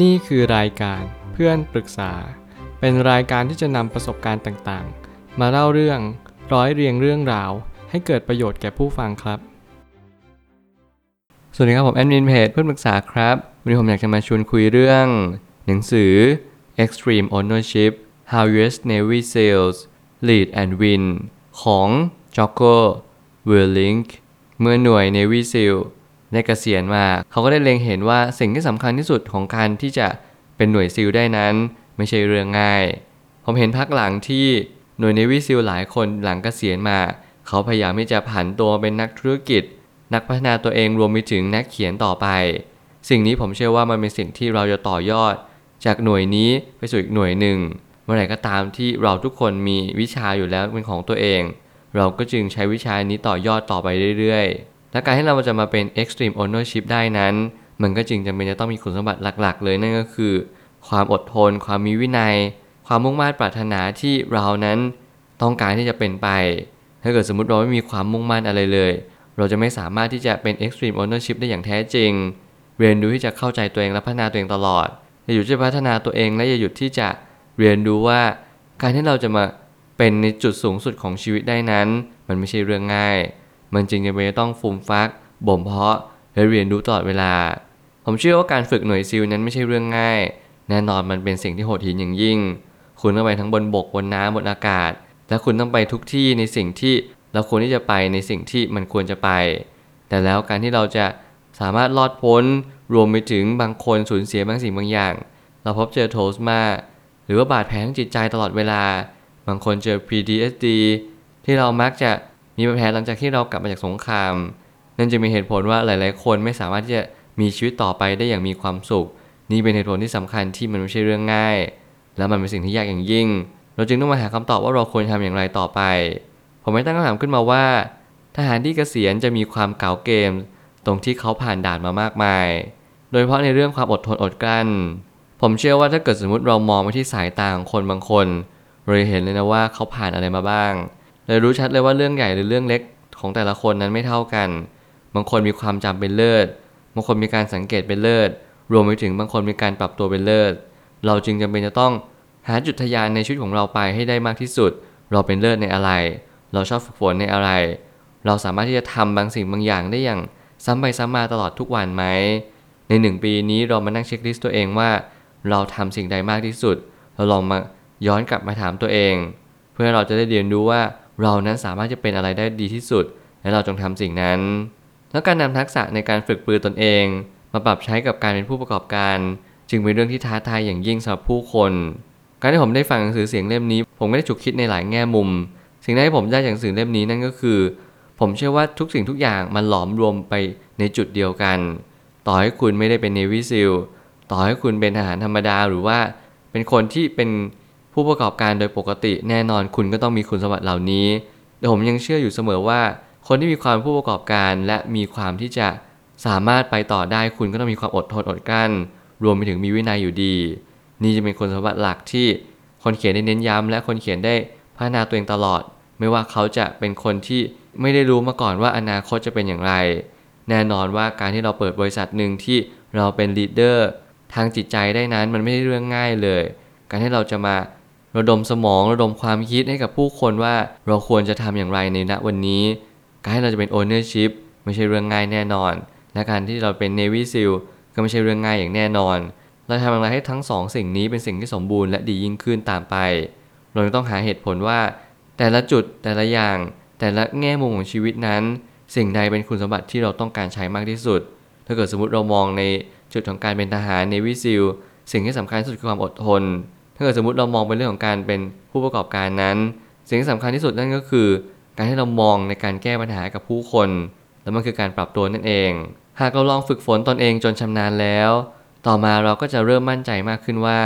นี่คือรายการเพื่อนปรึกษา เป็นรายการที่จะนำประสบการณ์ต่างๆ มาเล่าเรื่องร้อยเรียงเรื่องราว ให้เกิดประโยชน์แก่ผู้ฟังครับ สวัสดีครับผมแอดมินเพจเพื่อนปรึกษาครับวันนี้ผมอยากจะมาชวนคุยเรื่อง หนังสือ Extreme Ownership How US Navy SEALs Lead and Win ของ Jocko Willink เมื่อหน่วย Navy SEAL ได้เกษียณมาเขาก็ได้เล็งเห็นว่าสิ่งที่สำคัญที่สุดของการที่จะเป็นหน่วยซิลได้นั้น ไม่ใช่เรื่องง่าย ผมเห็นพักหลังที่หน่วย Navy SEAL หลายคนหลังเกษียณมา เขาพยายามที่จะผันตัวเป็นนักธุรกิจ นักพัฒนาตัวเองรวมไปถึงนักเขียนต่อไป สิ่งนี้ผมเชื่อว่ามันเป็นสิ่งที่เราจะต่อยอด จากหน่วยนี้ไปสู่อีกหน่วยหนึ่ง เมื่อไหร่ก็ตามที่เราทุกคนมีวิชาอยู่แล้วเป็นของตัวเอง เราก็จึงใช้วิชานี้ต่อยอดต่อไปเรื่อยๆ และการที่เราจะมาเป็น extreme ownership ได้นั้น มันก็จึงจำเป็นจะต้องมีคุณสมบัติหลัก ๆ เลยนั่นก็คือ ความอดทน ความมีวินัย ความมุ่งมั่นปรารถนาที่เรานั้นต้องการที่จะเป็นไป ถ้าเกิดสมมติเราไม่มีความมุ่งมั่นอะไรเลย เราจะไม่สามารถที่จะเป็น extreme ownership ได้อย่างแท้จริง เรียนรู้ที่จะเข้าใจตัวเองและพัฒนาตัวเองตลอด อย่าหยุดที่จะพัฒนาตัวเองและอย่าหยุดที่จะเรียนรู้ว่า การที่เราจะมาเป็นในจุดสูงสุดของชีวิตได้นั้น มันไม่ใช่เรื่องง่าย มันจึงจำเป็นจะต้องฟูมฟัก บ่มเพาะและเรียนรู้ตลอดเวลา ผมเชื่อว่าการฝึกหน่วยซิลนั้นไม่ใช่เรื่องง่าย แน่นอนมันเป็นสิ่งที่โหดหินอย่างยิ่ง คุณต้องไปทั้งบนบกบนน้ำบนอากาศ และคุณต้องไปทุกที่ในสิ่งที่เราควรที่จะไปในสิ่งที่มันควรจะไป แต่แล้วการที่เราจะสามารถรอดพ้น รวมไปถึงบางคนสูญเสียบางสิ่งบางอย่าง เราพบเจอโทสมาหรือว่าบาดแผลทางจิตใจตลอดเวลา บางคนเจอ PTSD ที่เรามักจะ มีบาดแผลหลังจากที่เรากลับมาจากสงคราม นั่นจะมีเหตุผลว่าหลายๆ คนไม่สามารถที่จะมีชีวิตต่อไปได้อย่างมีความสุข นี่เป็นเหตุผลที่สำคัญที่มันไม่ใช่เรื่องง่าย และมันเป็นสิ่งที่ยากอย่างยิ่ง เราจึงต้องมาหาคำตอบว่าเราควรทำอย่างไรต่อไป ผมไม่ตั้งคำถามขึ้นมาว่า ทหารที่เกษียณจะมีความเก่าเกม ตรงที่เขาผ่านด่านมามากมาย โดยเฉพาะในเรื่องความอดทนอดกลั้น ผมเชื่อว่าถ้าเกิดสมมติเรามองไปที่สายตาของคนบางคนเราจะเห็นเลยนะว่าเขาผ่านอะไรมาบ้าง เลยรู้ชัดเลยว่าเรื่องใหญ่หรือเรื่องเล็กของแต่ละคนนั้นไม่เท่ากัน บางคนมีความจำเป็นเลิศ บางคนมีการสังเกตเป็นเลิศ รวมไปถึงบางคนมีการปรับตัวเป็นเลิศ เราจึงจำเป็นจะต้องหาจุดทะยานในชีวิตของเราไปให้ได้มากที่สุด เราเป็นเลิศในอะไร เราชอบฝึกฝนในอะไร เราสามารถที่จะทำบางสิ่งบางอย่างได้อย่างซ้ำไปซ้ำมาตลอดทุกวันไหม ในหนึ่งปีนี้เรามานั่งเช็คลิสต์ตัวเองว่า เราทำสิ่งใดมากที่สุด เราลองมาย้อนกลับมาถามตัวเอง เพื่อเราจะได้เรียนรู้ว่า เรานั้นสามารถจะเป็นอะไรได้ดีที่สุด และเราจงทำสิ่งนั้น แล้วการนำทักษะในการฝึกปรือตนเอง มาปรับใช้กับการเป็นผู้ประกอบการ จึงเป็นเรื่องที่ท้าทายอย่างยิ่งสำหรับผู้คน การที่ผมได้ฟังหนังสือเสียงเล่มนี้ ผมก็ได้ฉุกคิดในหลายแง่มุม สิ่งแรกที่ผมได้จากหนังสือเล่มนี้นั่นก็คือ ผมเชื่อว่าทุกสิ่งทุกอย่างมันหลอมรวมไปในจุดเดียวกัน ต่อให้คุณไม่ได้เป็นเนวิซิลต่อให้คุณเป็นทหารธรรมดาหรือว่าเป็นคนที่เป็น ผู้ประกอบการโดยปกติแน่นอนคุณก็ต้องมีคุณสมบัติเหล่านี้ แต่ผมยังเชื่ออยู่เสมอว่า คนที่มีความผู้ประกอบการและมีความที่จะสามารถไปต่อได้คุณก็ต้องมีความอดทนอดกลั้น รวมไปถึงมีวินัยอยู่ดี นี่จะเป็นคุณสมบัติหลักที่คนเขียนได้เน้นย้ำและคนเขียนได้พัฒนาตัวเองตลอด ไม่ว่าเขาจะเป็นคนที่ไม่ได้รู้มาก่อนว่าอนาคตจะเป็นอย่างไร แน่นอนว่าการที่เราเปิดบริษัทหนึ่งที่เราเป็น leader ทางจิตใจได้นั้นมันไม่ใช่เรื่องง่ายเลย การที่เราจะมา ระดมสมองระดมความคิดให้กับผู้คนว่าเราควรจะทำอย่างไรในณวันนี้ การที่เราจะเป็น ownership ไม่ใช่เรื่องง่ายแน่นอน และการที่เราเป็น navy seal ก็ไม่ใช่เรื่องง่ายอย่างแน่นอน เราทำอย่างไรให้ทั้งสองสิ่งนี้เป็นสิ่งที่สมบูรณ์และดียิ่งขึ้นตามไป เราต้องหาเหตุผลว่า แต่ละจุดแต่ละอย่าง แต่ละแง่มุมของชีวิตนั้น สิ่งใดเป็นคุณสมบัติที่เราต้องการใช้มากที่สุด ถ้าเกิดสมมติเรามองในจุดของการเป็นทหาร navy seal สิ่งที่สำคัญที่สุดคือความอดทนาเกิดสมมติเรามองเป็นเรื่องของการเป็นผู้ประกอบการนั้น สิ่งที่สำคัญที่สุดนั่นก็คือ การที่เรามองในการแก้ปัญหากับผู้คน แล้วมันคือการปรับตัวนั่นเอง หากเราลองฝึกฝนตนเองจนชำนาญแล้ว ต่อมาเราก็จะเริ่มมั่นใจมากขึ้นว่า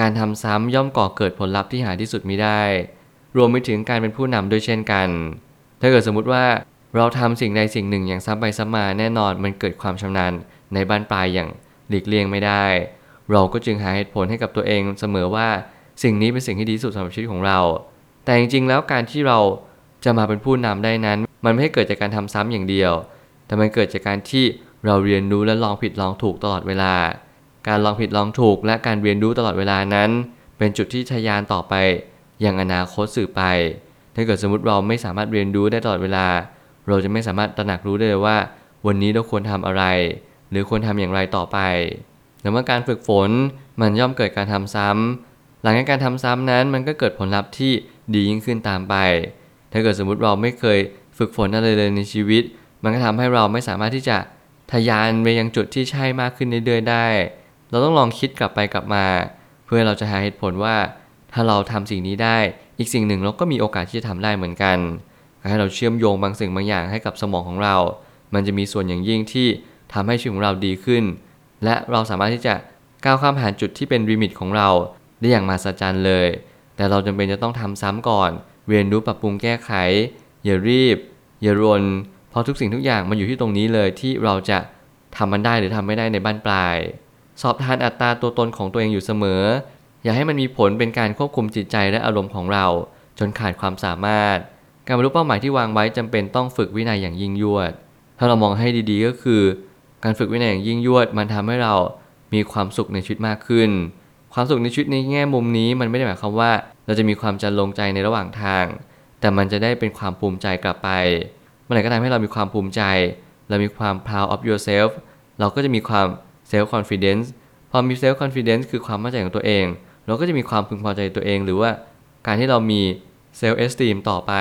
การทำซ้ำย่อมก่อเกิดผลลัพธ์ที่หาที่สุดมิได้ รวมไปถึงการเป็นผู้นำด้วยเช่นกัน ถ้าเกิดสมมุติว่าเราทำสิ่งใดสิ่งหนึ่งอย่างซ้ำไปซ้ำมาแน่นอนมันเกิดความชำนาญในบ้านปลายอย่างหลีกเลี่ยงไม่ได้ เราก็จึงหาเหตุผลให้กับตัวเองเสมอว่าสิ่งนี้เป็นสิ่งที่ดีสุดสำหรับชีวิตของเรา แต่จริงๆ แล้วการที่เราจะมาเป็นผู้นำได้นั้น มันไม่ให้เกิดจากการทำซ้ำอย่างเดียว แต่มันเกิดจากการที่เราเรียนรู้และลองผิดลองถูกตลอดเวลา การลองผิดลองถูกและการเรียนรู้ตลอดเวลานั้น เป็นจุดที่ทะยานต่อไปยังอนาคตสื่อไป ถ้าเกิดสมมติเราไม่สามารถเรียนรู้ได้ตลอดเวลา เราจะไม่สามารถตระหนักรู้ได้เลยว่า วันนี้เราควรทำอะไร หรือควรทำอย่างไรต่อไป และเมื่อการฝึกฝนมันย่อมเกิดการทำซ้ำหลังจากการทำซ้ำนั้นมันก็เกิดผลลัพธ์ที่ดียิ่งขึ้นตามไป ถ้าเกิดสมมุติเราไม่เคยฝึกฝนอะไรเลยในชีวิต มันก็ทำให้เราไม่สามารถที่จะทะยานไปยังจุดที่ใช่มากขึ้นเรื่อยๆได้ เราต้องลองคิดกลับไปกลับมา เพื่อเราจะหาเหตุผลว่า ถ้าเราทำสิ่งนี้ได้ อีกสิ่งหนึ่งเราก็มีโอกาสที่จะทำได้เหมือนกัน ให้เราเชื่อมโยงบางสิ่งบางอย่างให้กับสมองของเรา มันจะมีส่วนอย่างยิ่งที่ทำให้ชีวิตของเราดีขึ้น และเราสามารถที่จะก้าวข้ามผ่านจุดที่เป็นริมิตของเราได้อย่างมหัศจรรย์เลย แต่เราจำเป็นจะต้องทำซ้ำก่อน เรียนรู้ปรับปรุงแก้ไข อย่ารีบ อย่ารน เพราะทุกสิ่งทุกอย่างมันอยู่ที่ตรงนี้เลยที่เราจะทำมันได้หรือทำไม่ได้ในบ้านปลาย สอบทานอัตราตัวตนของตัวเองอยู่เสมอ อย่าให้มันมีผลเป็นการควบคุมจิตใจและอารมณ์ของเรา จนขาดความสามารถ การบรรลุเป้าหมายที่วางไว้จำเป็นต้องฝึกวินัยอย่างยิ่งยวด ถ้าเรามองให้ดีๆก็คือ การฝึกวินัยอย่างยิ่งยวดมันทำให้เรามีความสุขในชีวิตมากขึ้น ความสุขในชีวิตในแง่มุมนี้มันไม่ได้หมายความว่า เราจะมีความจันลงใจในระหว่างทาง แต่มันจะได้เป็นความภูมิใจกลับไป เมื่อไหร่ก็ตามให้เรามีความภูมิใจ เรามีความ proud of yourself เราก็จะมีความ self confidence พอมี self confidence คือความมั่นใจของตัวเอง เราก็จะมีความพึงพอใจตัวเอง หรือว่าการที่เรามี self esteem ต่อไป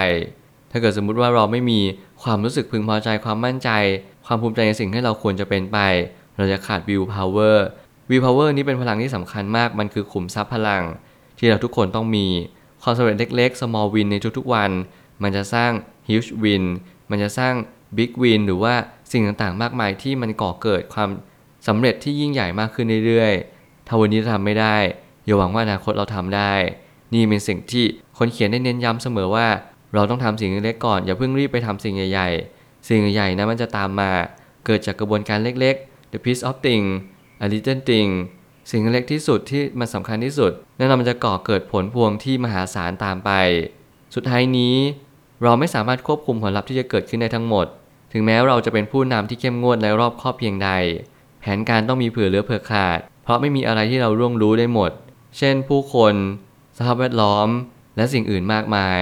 ถ้าเกิดสมมุติว่าเราไม่มีความรู้สึกพึงพอใจความมั่นใจ ความภูมิใจในสิ่งที่เราควรจะเป็นไป เราจะขาด will power will power นี้เป็นพลังที่สำคัญมาก มันคือขุมทรัพย์พลัง ที่เราทุกคนต้องมี ความสำเร็จเล็กๆ small win ในทุกๆวัน มันจะสร้าง huge win มันจะสร้าง big win หรือว่าสิ่งต่างๆ มากมายที่มันก่อเกิดความสำเร็จที่ยิ่งใหญ่มากขึ้นเรื่อยๆ ถ้าวันนี้ทำไม่ได้ อย่าหวังว่าอนาคตเราทำได้ นี่เป็นสิ่งที่คนเขียนได้เน้นย้ำเสมอว่า เราต้องทำสิ่งเล็กๆก่อน อย่าเพิ่งรีบไปทำสิ่งใหญ่ๆ สิ่งใหญ่ๆนะมันจะตามมา เกิดจากกระบวนการเล็กๆ the piece of thing a little thing สิ่งเล็กที่สุดที่มันสำคัญที่สุดแน่นอนมันจะก่อเกิดผลพวงที่มหาศาลตามไป สุดท้ายนี้ เราไม่สามารถควบคุมผลลัพธ์ที่จะเกิดขึ้นได้ทั้งหมด ถึงแม้เราจะเป็นผู้นำที่เข้มงวดและรอบคอบเพียงใด แผนการต้องมีเผื่อเหลือเผื่อขาด เพราะไม่มีอะไรที่เราร่วงรู้ได้หมด เช่น ผู้คน สภาพแวดล้อม และสิ่งอื่นมากมาย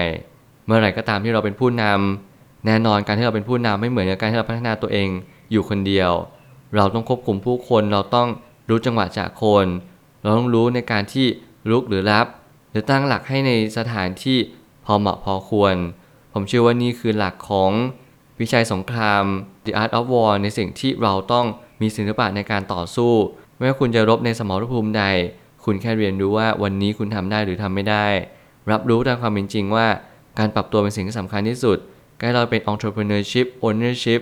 เมื่อไหร่ก็ตามที่เราเป็นผู้นำ แน่นอนการที่เราเป็นผู้นำไม่เหมือนกับการที่เราพัฒนาตัวเองอยู่คนเดียว เราต้องควบคุมผู้คนเราต้องรู้จังหวะจากคน เราต้องรู้ในการที่ลุกหรือรับ หรือตั้งหลักให้ในสถานที่พอเหมาะพอควร ผมเชื่อว่านี่คือหลักของวิชัยสงคราม The Art of War ในสิ่งที่เราต้องมีศิลปะในการต่อสู้ ไม่ว่าคุณจะรบในสมรภูมิใด คุณแค่เรียนรู้ว่าวันนี้คุณทำได้หรือทำไม่ได้ รับรู้ตามความเป็นจริงว่า การปรับตัวเป็นสิ่งที่สำคัญที่สุด การเราเป็น entrepreneurship ownership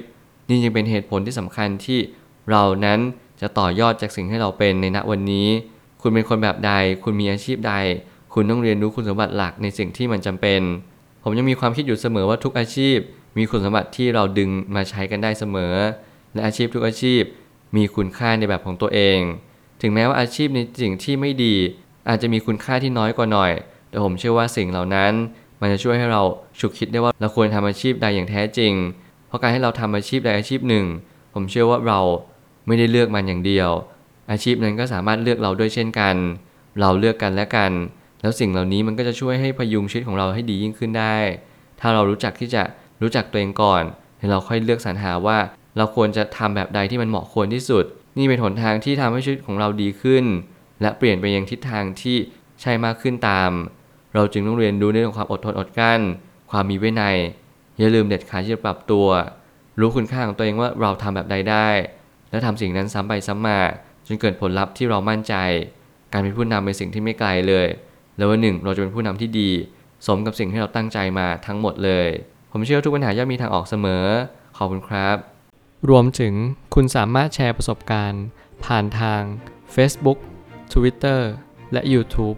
นี่ยังเป็นเหตุผลที่สำคัญที่เรานั้นจะต่อยอดจากสิ่งที่เราเป็นในณวันนี้ คุณเป็นคนแบบใด คุณมีอาชีพใด คุณต้องเรียนรู้คุณสมบัติหลักในสิ่งที่มันจำเป็น ผมยังมีความคิดอยู่เสมอว่าทุกอาชีพ มีคุณสมบัติที่เราดึงมาใช้กันได้เสมอ และอาชีพทุกอาชีพ มีคุณค่าในแบบของตัวเอง ถึงแม้ว่าอาชีพในสิ่งที่ไม่ดี อาจจะมีคุณค่าที่น้อยกว่าหน่อย แต่ผมเชื่อว่าสิ่งเหล่านั้น มันจะช่วยให้เราฉุกคิดได้ว่าเราควรทำอาชีพใดอย่างแท้จริง เพราะการให้เราทำอาชีพใดอาชีพหนึ่ง ผมเชื่อว่าเราไม่ได้เลือกมันอย่างเดียว อาชีพนั้นก็สามารถเลือกเราด้วยเช่นกัน เราเลือกกันและกัน แล้วสิ่งเหล่านี้มันก็จะช่วยให้พยุงชีวิตของเราให้ดียิ่งขึ้นได้ ถ้าเรารู้จักที่จะรู้จักตัวเองก่อนแล้เราค่อยเลือกสรรหาว่า เราควรจะทำแบบใดที่มันเหมาะควรที่สุด นี่เป็นหนทางที่ทำให้ชีวิตของเราดีขึ้น และเปลี่ยนไปยังทิศทางที่ใช่มากขึ้นตาม เราจึงต้องเรียนรู้ในเรื่องความอดทนอดกลั้น ความมีวินัย อย่าลืมเด็ดขาดที่จะปรับตัว รู้คุณค่าของตัวเองว่าเราทำแบบใดได้ และทำสิ่งนั้นซ้ำไปซ้ำมา จนเกิดผลลัพธ์ที่เรามั่นใจ การเป็นผู้นำเป็นสิ่งที่ไม่ไกลเลย แล้ววันหนึ่งเราจะเป็นผู้นำที่ดี สมกับสิ่งที่เราตั้งใจมาทั้งหมดเลย ผมเชื่อทุกปัญหาย่อมมีทางออกเสมอ ขอบคุณครับ รวมถึงคุณสามารถแชร์ประสบการณ์ ผ่านทาง Facebook Twitter และ YouTube